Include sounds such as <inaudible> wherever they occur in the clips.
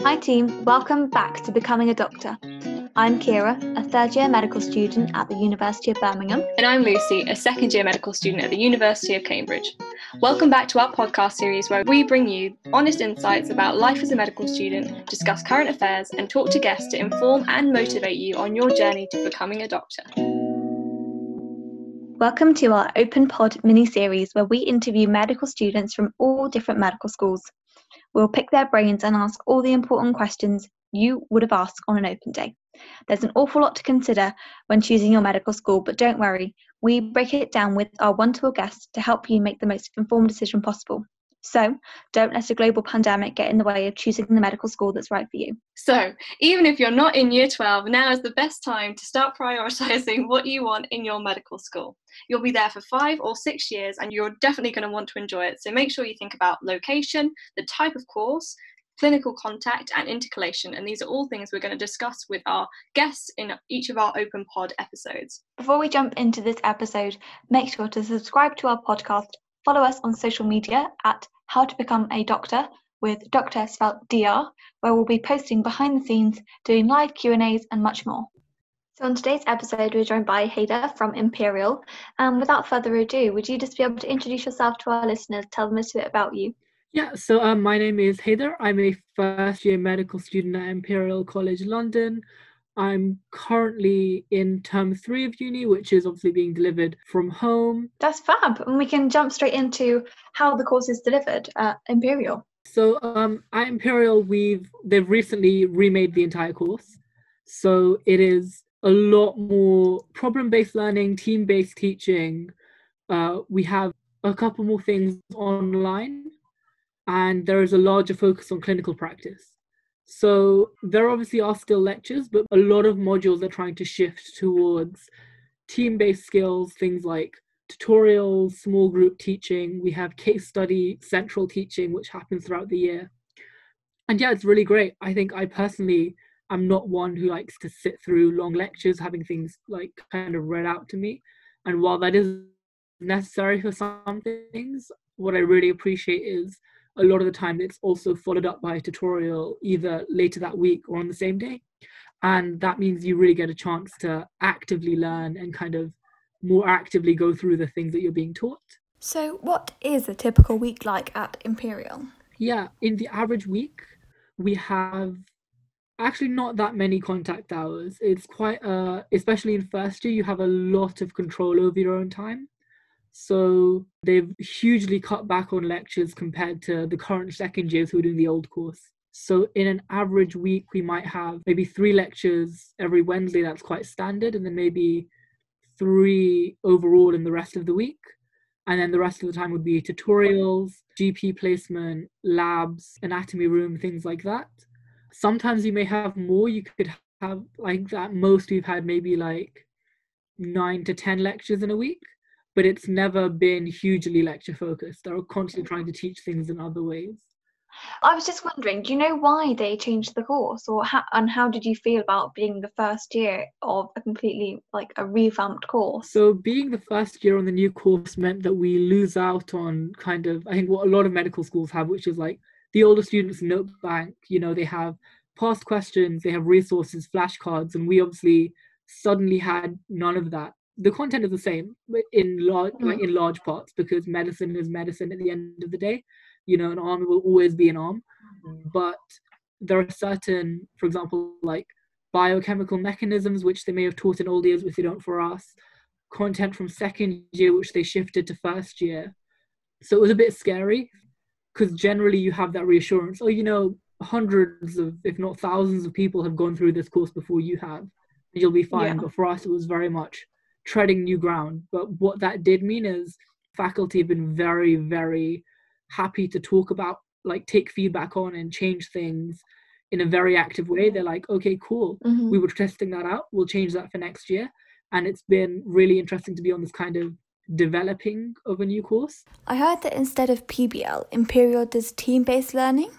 Hi, team. Welcome back to Becoming a Doctor. I'm Kira, a third year medical student at the University of Birmingham. And I'm Lucy, a second year medical student at the University of Cambridge. Welcome back to our podcast series where we bring you honest insights about life as a medical student, discuss current affairs, and talk to guests to inform and motivate you on your journey to becoming a doctor. Welcome to our Open Pod mini series where we interview medical students from all different medical schools. We'll pick their brains and ask all the important questions you would have asked on an open day. There's an awful lot to consider when choosing your medical school, but don't worry, we break it down with our one to one guests to help you make the most informed decision possible. So, don't let a global pandemic get in the way of choosing the medical school that's right for you. So, even if you're not in year 12, now is the best time to start prioritising what you want in your medical school. You'll be there for five or six years and you're definitely going to want to enjoy it. So, make sure you think about location, the type of course, clinical contact, and intercalation. And these are all things we're going to discuss with our guests in each of our Open Pod episodes. Before we jump into this episode, make sure to subscribe to our podcast, follow us on social media at How to Become a Doctor with Doctor spelled DR, where we'll be posting behind the scenes, doing live Q&As and much more. So on today's episode, we're joined by Hader from Imperial. And um, without further ado, would you just be able to introduce yourself to our listeners, tell them a little bit about you? Yeah, so um, my name is Hader. I'm a first year medical student at Imperial College London. I'm currently in term three of uni, which is obviously being delivered from home. That's fab. And we can jump straight into how the course is delivered at Imperial. So um, at Imperial, we've they've recently remade the entire course. So it is a lot more problem-based learning, team-based teaching. Uh, we have a couple more things online and there is a larger focus on clinical practice. So there obviously are still lectures, but a lot of modules are trying to shift towards team based skills, things like tutorials, small group teaching. We have case study central teaching, which happens throughout the year. And yeah, it's really great. I think I personally am not one who likes to sit through long lectures, having things like kind of read out to me. And while that is necessary for some things, what I really appreciate is a lot of the time it's also followed up by a tutorial either later that week or on the same day. And that means you really get a chance to actively learn and kind of more actively go through the things that you're being taught. So what is a typical week like at imperial? Yeah in the average week we have actually not that many contact hours. It's quite uh especially in first year you have a lot of control over your own time so they've hugely cut back on lectures compared to the current second years who are doing the old course. So in an average week, we might have maybe three lectures every Wednesday. That's quite standard, and then maybe three overall in the rest of the week. And then the rest of the time would be tutorials, GP placement, labs, anatomy room, things like that. Sometimes you may have more. You could have like that. Most we've had maybe like nine to 10 lectures in a week but it's never been hugely lecture focused. They're constantly trying to teach things in other ways. I was just wondering, do you know why they changed the course, or how, and how did you feel about being the first year of a completely like a revamped course? So being the first year on the new course meant that we lose out on kind of I think what a lot of medical schools have, which is like the older students' note bank. You know, they have past questions, they have resources, flashcards, and we obviously suddenly had none of that the content is the same in large mm. like in large parts because medicine is medicine at the end of the day. You know an arm will always be an arm. Mm. but there are certain for example like biochemical mechanisms which they may have taught in old years which they don't for us. Content from second year which they shifted to first year. So it was a bit scary because generally you have that reassurance. Oh you know hundreds of if not thousands of people have gone through this course before you have. And you'll be fine. Yeah. but for us it was very much treading new ground. But what that did mean is faculty have been very, very happy to talk about, like, take feedback on and change things in a very active way. They're like, okay, cool. Mm-hmm. We were testing that out. We'll change that for next year. And it's been really interesting to be on this kind of developing of a new course. I heard that instead of PBL, Imperial does team based learning.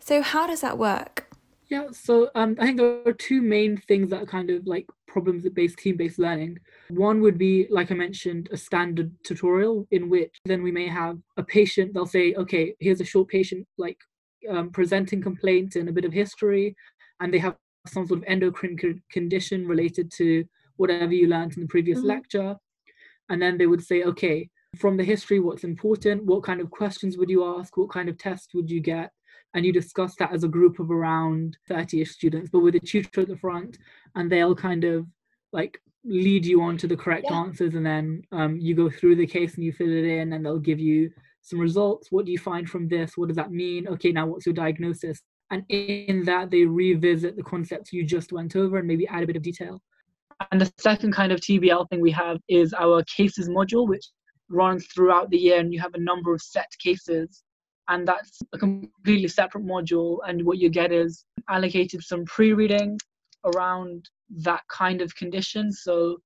So, how does that work? Yeah, so um, I think there are two main things that are kind of like problems based team based learning. One would be, like I mentioned, a standard tutorial in which then we may have a patient, they'll say, okay, here's a short patient like um, presenting complaint and a bit of history, and they have some sort of endocrine condition related to whatever you learned in the previous mm-hmm. lecture. And then they would say, okay, from the history, what's important? What kind of questions would you ask? What kind of test would you get? And you discuss that as a group of around 30 ish students, but with a tutor at the front, and they'll kind of like lead you on to the correct yeah. answers. And then um, you go through the case and you fill it in, and they'll give you some results. What do you find from this? What does that mean? Okay, now what's your diagnosis? And in that, they revisit the concepts you just went over and maybe add a bit of detail. And the second kind of TBL thing we have is our cases module, which runs throughout the year, and you have a number of set cases. And that's a completely separate module. And what you get is allocated some pre reading around that kind of condition. So,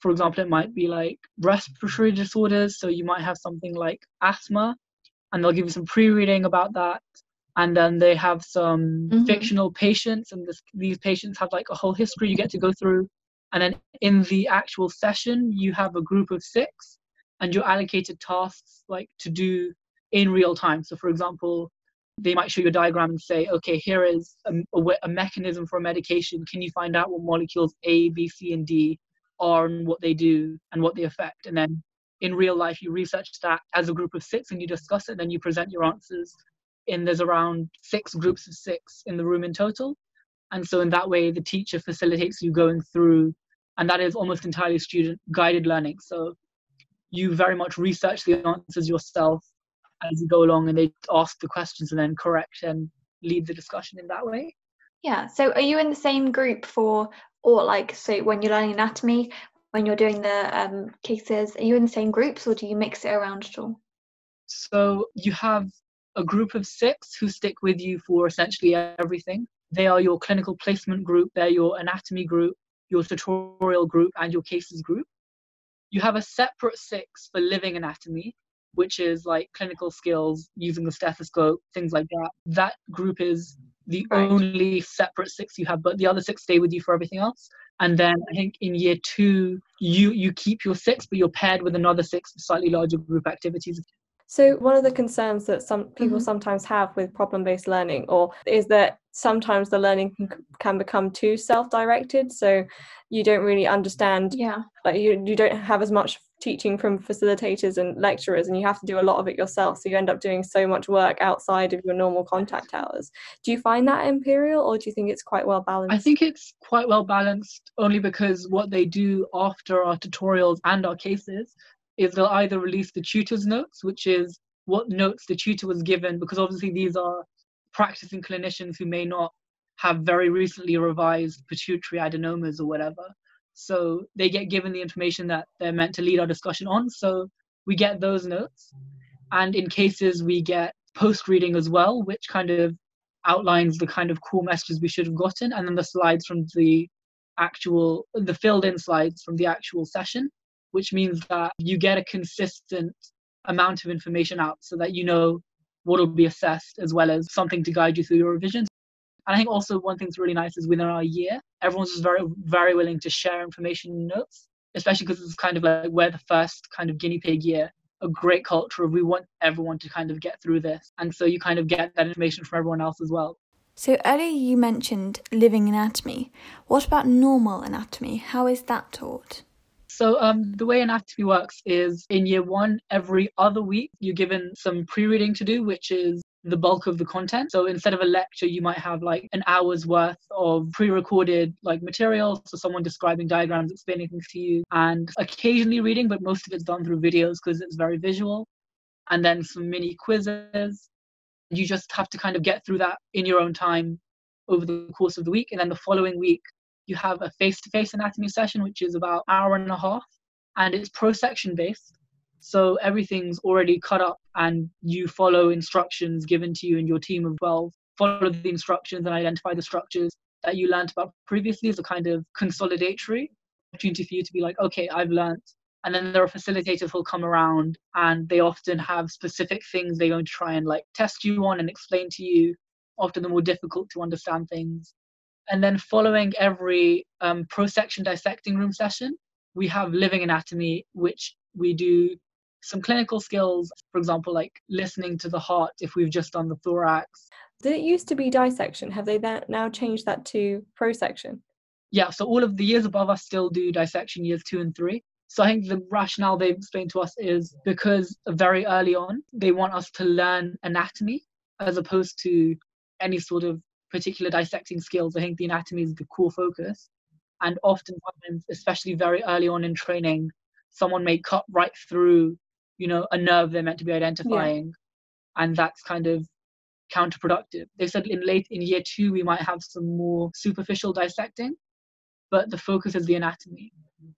for example, it might be like respiratory disorders. So, you might have something like asthma, and they'll give you some pre reading about that and then they have some mm-hmm. fictional patients and this, these patients have like a whole history you get to go through and then in the actual session you have a group of six and you're allocated tasks like to do in real time. So for example they might show you a diagram and say okay here is a, a, a mechanism for a medication. Can you find out what molecules a b c and d are and what they do and what they affect? And then in real life you research that as a group of six and you discuss it and then you present your answers. And there's around six groups of six in the room in total. And so in that way the teacher facilitates you going through and that is almost entirely student guided learning. So you very much research the answers yourself as you go along and they ask the questions and then correct and lead the discussion in that way yeah so are you in the same group for or like so when you're learning anatomy when you're doing the um, cases are you in the same groups or do you mix it around at all so you have a group of six who stick with you for essentially everything. They are your clinical placement group, they're your anatomy group, your tutorial group, and your cases group. You have a separate six for living anatomy, which is like clinical skills using the stethoscope, things like that. That group is the right. only separate six you have, but the other six stay with you for everything else. And then I think in year two, you you keep your six, but you're paired with another six slightly larger group activities. So, one of the concerns that some people mm-hmm. sometimes have with problem based learning, or is that sometimes the learning can, can become too self directed. So, you don't really understand, yeah, like you, you don't have as much teaching from facilitators and lecturers, and you have to do a lot of it yourself. So, you end up doing so much work outside of your normal contact hours. Do you find that Imperial, or do you think it's quite well balanced? I think it's quite well balanced only because what they do after our tutorials and our cases is they'll either release the tutor's notes, which is what notes the tutor was given, because obviously these are practicing clinicians who may not have very recently revised pituitary adenomas or whatever. So they get given the information that they're meant to lead our discussion on. So we get those notes. And in cases, we get post reading as well, which kind of outlines the kind of core messages we should have gotten. And then the slides from the actual, the filled in slides from the actual session which means that you get a consistent amount of information out so that you know what will be assessed as well as something to guide you through your revisions. And I think also one thing's really nice is within our year, everyone's just very, very willing to share information notes, especially because it's kind of like we're the first kind of guinea pig year, a great culture of we want everyone to kind of get through this. And so you kind of get that information from everyone else as well. So earlier you mentioned living anatomy. What about normal anatomy? How is that taught? So um, the way anatomy works is in year one, every other week, you're given some pre-reading to do, which is the bulk of the content. So instead of a lecture, you might have like an hour's worth of pre-recorded like materials. So someone describing diagrams, explaining things to you, and occasionally reading, but most of it's done through videos because it's very visual. And then some mini quizzes. You just have to kind of get through that in your own time over the course of the week. And then the following week, you have a face-to-face anatomy session which is about hour and a half and it's pro section based. So everything's already cut up and you follow instructions given to you and your team of 12 follow the instructions and identify the structures that you learned about previously as a kind of consolidatory opportunity for you to be like okay i've learned. And then there are facilitators who'll come around and they often have specific things they're going to try and like test you on and explain to you. Often the more difficult to understand things and then following every um, pro-section dissecting room session, we have living anatomy, which we do some clinical skills, for example, like listening to the heart if we've just done the thorax. Did it used to be dissection? Have they then now changed that to prosection? Yeah, so all of the years above us still do dissection years two and three. So I think the rationale they've explained to us is because very early on, they want us to learn anatomy as opposed to any sort of particular dissecting skills. I think the anatomy is the core focus. And oftentimes, especially very early on in training, someone may cut right through, you know, a nerve they're meant to be identifying. Yeah. And that's kind of counterproductive. They said in late in year two we might have some more superficial dissecting, but the focus is the anatomy.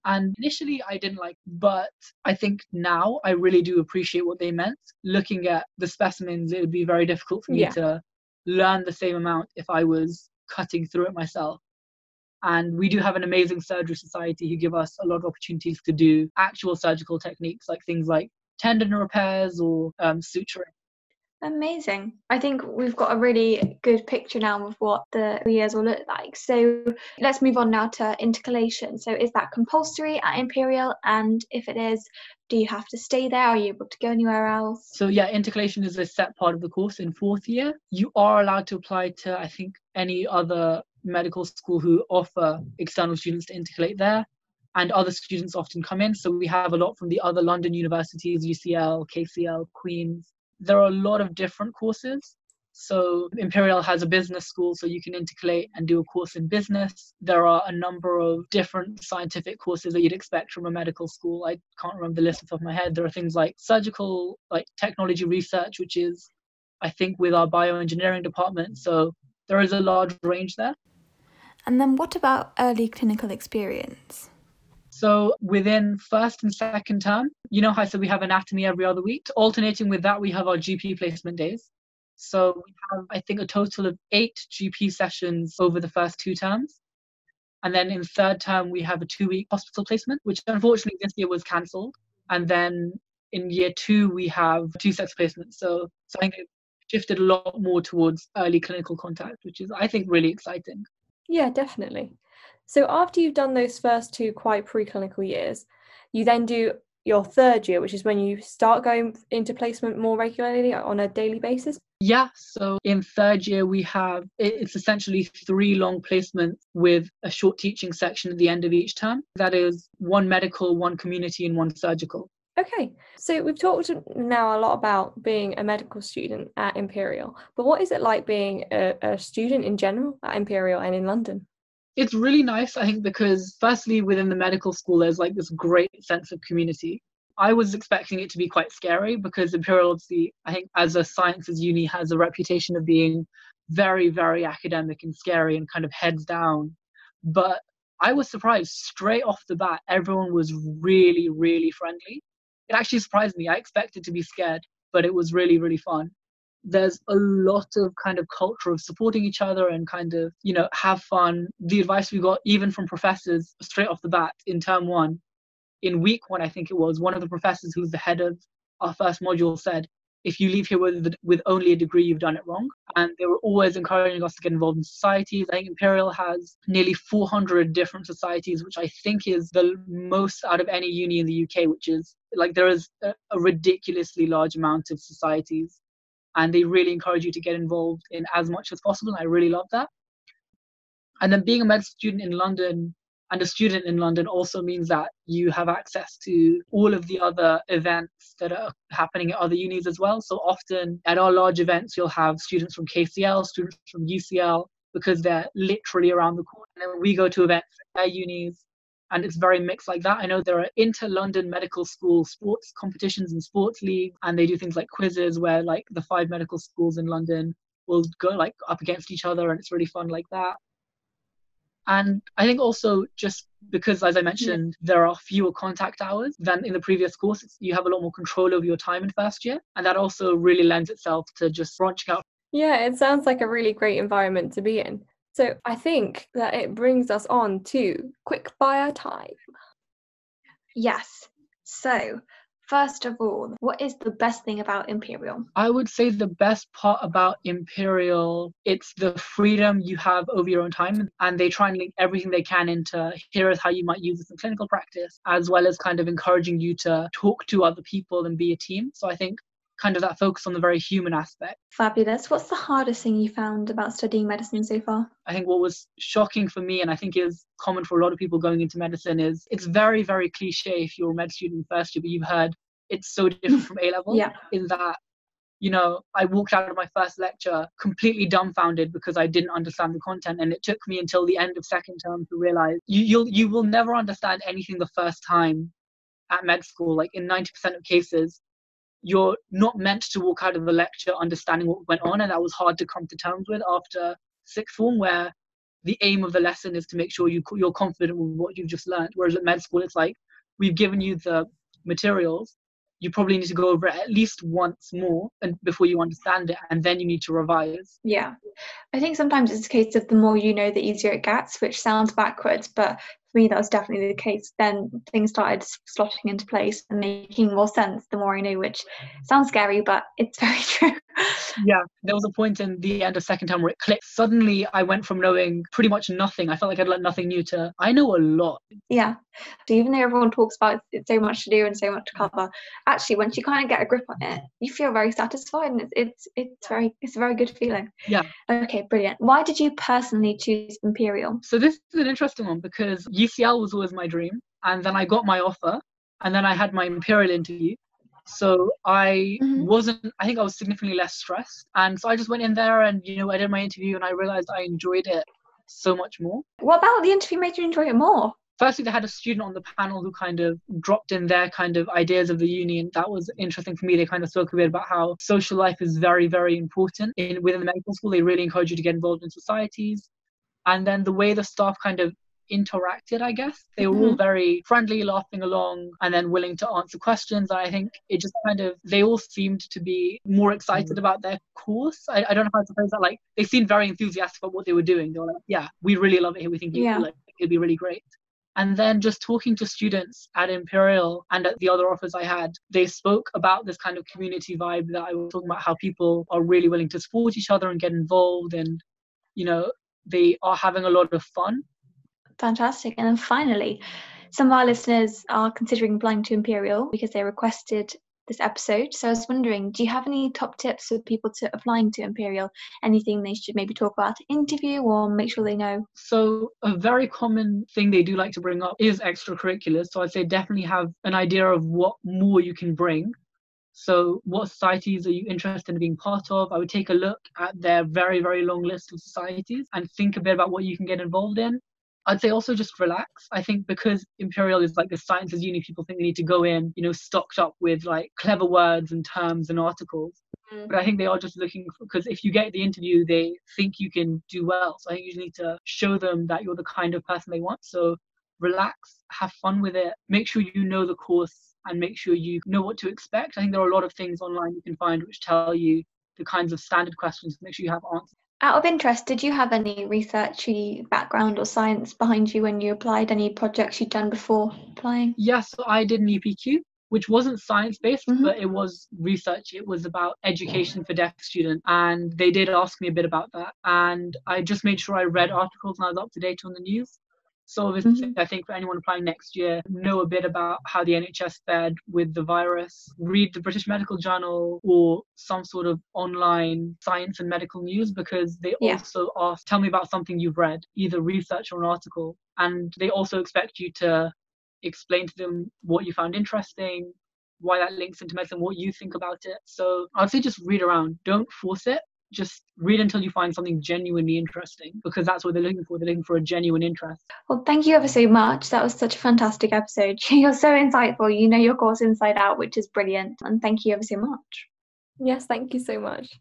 And initially I didn't like, but I think now I really do appreciate what they meant. Looking at the specimens, it would be very difficult for me yeah. to learn the same amount if I was cutting through it myself. And we do have an amazing surgery society who give us a lot of opportunities to do actual surgical techniques, like things like tendon repairs or um, suturing. Amazing. I think we've got a really good picture now of what the years will look like. So let's move on now to intercalation. So is that compulsory at Imperial? And if it is, do you have to stay there? Are you able to go anywhere else? So yeah, intercalation is a set part of the course in fourth year. You are allowed to apply to, I think, any other medical school who offer external students to intercalate there. And other students often come in. So we have a lot from the other London universities, UCL, KCL, Queen's, there are a lot of different courses. So Imperial has a business school, so you can intercalate and do a course in business. There are a number of different scientific courses that you'd expect from a medical school. I can't remember the list off the top of my head. There are things like surgical, like technology research, which is, I think, with our bioengineering department. So there is a large range there. And then what about early clinical experience? So within first and second term, you know how I said we have anatomy every other week. Alternating with that, we have our GP placement days. So we have, I think, a total of eight GP sessions over the first two terms. And then in third term, we have a two week hospital placement, which unfortunately this year was cancelled. And then in year two, we have two of placements. So, so I think it shifted a lot more towards early clinical contact, which is, I think, really exciting. Yeah, definitely. So after you've done those first two quite preclinical years, you then do your third year, which is when you start going into placement more regularly on a daily basis? Yeah, so in third year, we have it's essentially three long placements with a short teaching section at the end of each term. That is one medical, one community, and one surgical. Okay, so we've talked now a lot about being a medical student at Imperial, but what is it like being a, a student in general at Imperial and in London? It's really nice, I think, because firstly, within the medical school, there's like this great sense of community. I was expecting it to be quite scary because Imperial, obviously, I think, as a sciences uni, has a reputation of being very, very academic and scary and kind of heads down. But I was surprised straight off the bat, everyone was really, really friendly. It actually surprised me. I expected to be scared, but it was really, really fun there's a lot of kind of culture of supporting each other and kind of you know have fun. The advice we got even from professors straight off the bat in term one in week one i think it was one of the professors who's the head of our first module said if you leave here with, with only a degree you've done it wrong. And they were always encouraging us to get involved in societies i think imperial has nearly 400 different societies which i think is the most out of any uni in the uk which is like there is a, a ridiculously large amount of societies and they really encourage you to get involved in as much as possible. And I really love that. And then being a med student in London and a student in London also means that you have access to all of the other events that are happening at other unis as well. So often at our large events, you'll have students from KCL, students from UCL, because they're literally around the corner. And then we go to events at their unis and it's very mixed like that. I know there are inter London medical school sports competitions and sports leagues, and they do things like quizzes where like the five medical schools in London will go like up against each other, and it's really fun like that. And I think also just because, as I mentioned, yeah. there are fewer contact hours than in the previous course, you have a lot more control over your time in first year. And that also really lends itself to just branching out. Yeah, it sounds like a really great environment to be in. So I think that it brings us on to quick fire time. Yes. So, first of all, what is the best thing about Imperial? I would say the best part about Imperial, it's the freedom you have over your own time and they try and link everything they can into here is how you might use this in clinical practice, as well as kind of encouraging you to talk to other people and be a team. So I think kind of that focus on the very human aspect. Fabulous. What's the hardest thing you found about studying medicine so far? I think what was shocking for me, and I think is common for a lot of people going into medicine, is it's very, very cliche if you're a med student first year, but you've heard it's so different from A level. Yeah. In that, you know, I walked out of my first lecture completely dumbfounded because I didn't understand the content, and it took me until the end of second term to realize you you'll you will never understand anything the first time at med school. Like in 90% of cases, you're not meant to walk out of the lecture understanding what went on, and that was hard to come to terms with after sixth form, where the aim of the lesson is to make sure you you're confident with what you've just learned. Whereas at med school, it's like we've given you the materials you probably need to go over it at least once more and before you understand it and then you need to revise yeah i think sometimes it's a case of the more you know the easier it gets which sounds backwards but for me that was definitely the case. Then things started slotting into place and making more sense the more i knew which sounds scary but it's <laughs> very true yeah. <laughs> There was a point in the end of second term where it clicked. Suddenly i went from knowing pretty much nothing. I felt like i'd learned nothing new to i know a lot. Yeah. So even though everyone talks about it's so much to do and so much to cover actually once you kind of get a grip on it you feel very satisfied and it's it's, it's very it's a very good feeling. Yeah. Okay brilliant. Why did you personally choose imperial? So this is an interesting one because ucl was always my dream and then i got my offer and then i had my imperial interview so I mm-hmm. wasn't, I think I was significantly less stressed. And so I just went in there and, you know, I did my interview and I realized I enjoyed it so much more. What about the interview made you enjoy it more? Firstly, they had a student on the panel who kind of dropped in their kind of ideas of the union. That was interesting for me. They kind of spoke a bit about how social life is very, very important in within the medical school. They really encourage you to get involved in societies. And then the way the staff kind of interacted, I guess. They were mm-hmm. all very friendly, laughing along, and then willing to answer questions. I think it just kind of, they all seemed to be more excited mm-hmm. about their course. I, I, don't know how to phrase that. Like, they seemed very enthusiastic about what they were doing. They were like, yeah, we really love it here. We think yeah. like, it'd be really great. And then just talking to students at Imperial and at the other offers I had, they spoke about this kind of community vibe that I was talking about, how people are really willing to support each other and get involved and, you know, they are having a lot of fun Fantastic. And then finally, some of our listeners are considering applying to Imperial because they requested this episode. So I was wondering, do you have any top tips for people to applying to Imperial? Anything they should maybe talk about interview or make sure they know? So a very common thing they do like to bring up is extracurriculars. So I'd say definitely have an idea of what more you can bring. So what societies are you interested in being part of? I would take a look at their very, very long list of societies and think a bit about what you can get involved in. I'd say also just relax. I think because Imperial is like the sciences uni, people think they need to go in, you know, stocked up with like clever words and terms and articles. Mm. But I think they are just looking because if you get the interview, they think you can do well. So I think you need to show them that you're the kind of person they want. So relax, have fun with it, make sure you know the course and make sure you know what to expect. I think there are a lot of things online you can find which tell you the kinds of standard questions. Make sure you have answers out of interest, did you have any researchy background or science behind you when you applied? Any projects you'd done before applying? Yes, I did an EPQ, which wasn't science based, mm-hmm. but it was research. It was about education for deaf students. And they did ask me a bit about that. And I just made sure I read articles and I was up to date on the news. So obviously, mm-hmm. I think for anyone applying next year, know a bit about how the NHS fared with the virus. Read the British Medical Journal or some sort of online science and medical news because they yeah. also ask, tell me about something you've read, either research or an article. And they also expect you to explain to them what you found interesting, why that links into medicine, what you think about it. So I'd say just read around. Don't force it just read until you find something genuinely interesting because that's what they're looking for. They're looking for a genuine interest. Well, thank you ever so much. That was such a fantastic episode. <laughs> You're so insightful. You know your course inside out, which is brilliant. And thank you ever so much. Yes, thank you so much.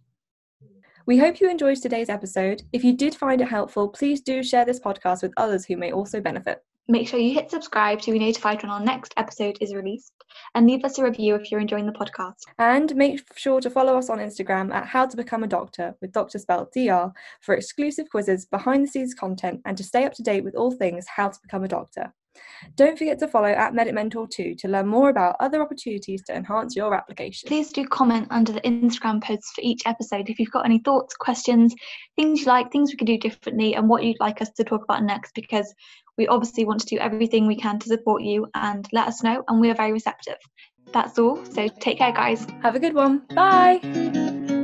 We hope you enjoyed today's episode. If you did find it helpful, please do share this podcast with others who may also benefit. Make sure you hit subscribe to be notified when our next episode is released and leave us a review if you're enjoying the podcast. And make sure to follow us on Instagram at How to Become a Doctor with Doctor Spell DR for exclusive quizzes, behind the scenes content, and to stay up to date with all things How to Become a Doctor. Don't forget to follow at Medic Mentor 2 to learn more about other opportunities to enhance your application. Please do comment under the Instagram posts for each episode if you've got any thoughts, questions, things you like, things we could do differently, and what you'd like us to talk about next because we obviously want to do everything we can to support you and let us know, and we are very receptive. That's all. So take care, guys. Have a good one. Bye.